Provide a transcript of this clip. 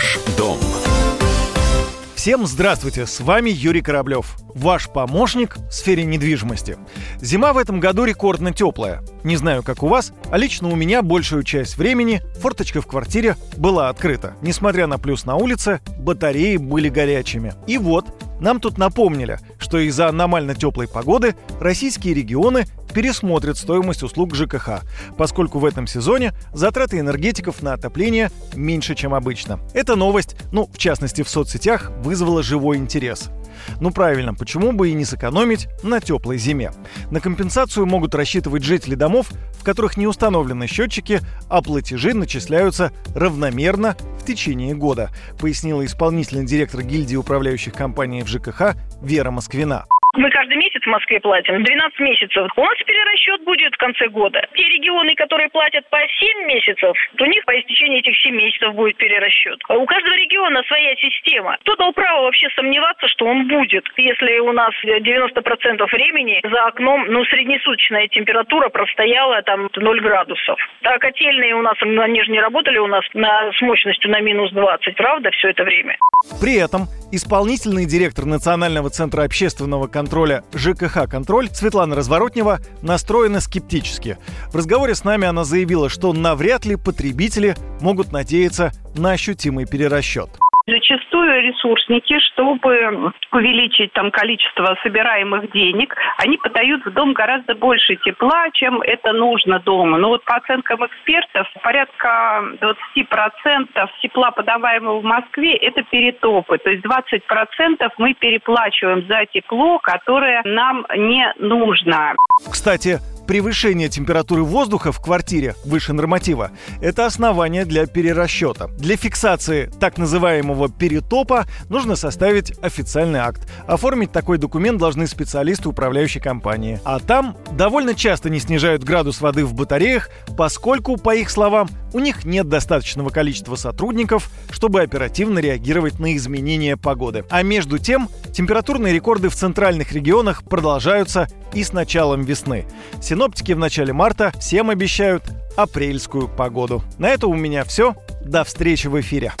Ваш дом. Всем здравствуйте, с вами Юрий Кораблев, ваш помощник в сфере недвижимости. Зима в этом году рекордно теплая. Не знаю, как у вас, а лично у меня большую часть времени форточка в квартире была открыта. Несмотря на плюс на улице, батареи были горячими. И вот, нам тут напомнили, что из-за аномально теплой погоды российские регионы пересмотрят стоимость услуг ЖКХ, поскольку в этом сезоне затраты энергетиков на отопление меньше, чем обычно. Эта новость, ну, в частности в соцсетях, вызвала живой интерес. Ну правильно, почему бы и не сэкономить на теплой зиме? На компенсацию могут рассчитывать жители домов, в которых не установлены счетчики, а платежи начисляются равномерно в течение года, пояснила исполнительный директор гильдии управляющих компаний в ЖКХ Вера Москвина. Мы каждый месяц Москве платим, 12 месяцев. У нас перерасчет будет в конце года. Те регионы, которые платят по 7 месяцев, у них по истечении этих 7 месяцев будет перерасчет. У каждого региона своя система. Кто дал право вообще сомневаться, что он будет, если у нас 90% времени за окном, ну, среднесуточная температура простояла там 0 градусов. А котельные у нас, они же не работали у нас на, с мощностью на минус 20, правда, все это время. При этом исполнительный директор Национального центра общественного контроля ЖКХ «Контроль» Светлана Разворотнева настроена скептически. В разговоре с нами она заявила, что навряд ли потребители могут надеяться на ощутимый перерасчет. Зачастую ресурсники, чтобы увеличить там количество собираемых денег, они подают в дом гораздо больше тепла, чем это нужно дома. Но вот по оценкам экспертов, порядка 20% тепла, подаваемого в Москве, это перетопы. То есть 20% мы переплачиваем за тепло, которое нам не нужно. Кстати, превышение температуры воздуха в квартире выше норматива – это основание для перерасчета. Для фиксации так называемого перетопа нужно составить официальный акт. Оформить такой документ должны специалисты управляющей компании. А там довольно часто не снижают градус воды в батареях, поскольку, по их словам, у них нет достаточного количества сотрудников, чтобы оперативно реагировать на изменения погоды. А между тем, температурные рекорды в центральных регионах продолжаются и с началом весны. Синоптики в начале марта всем обещают апрельскую погоду. На это у меня все. До встречи в эфире.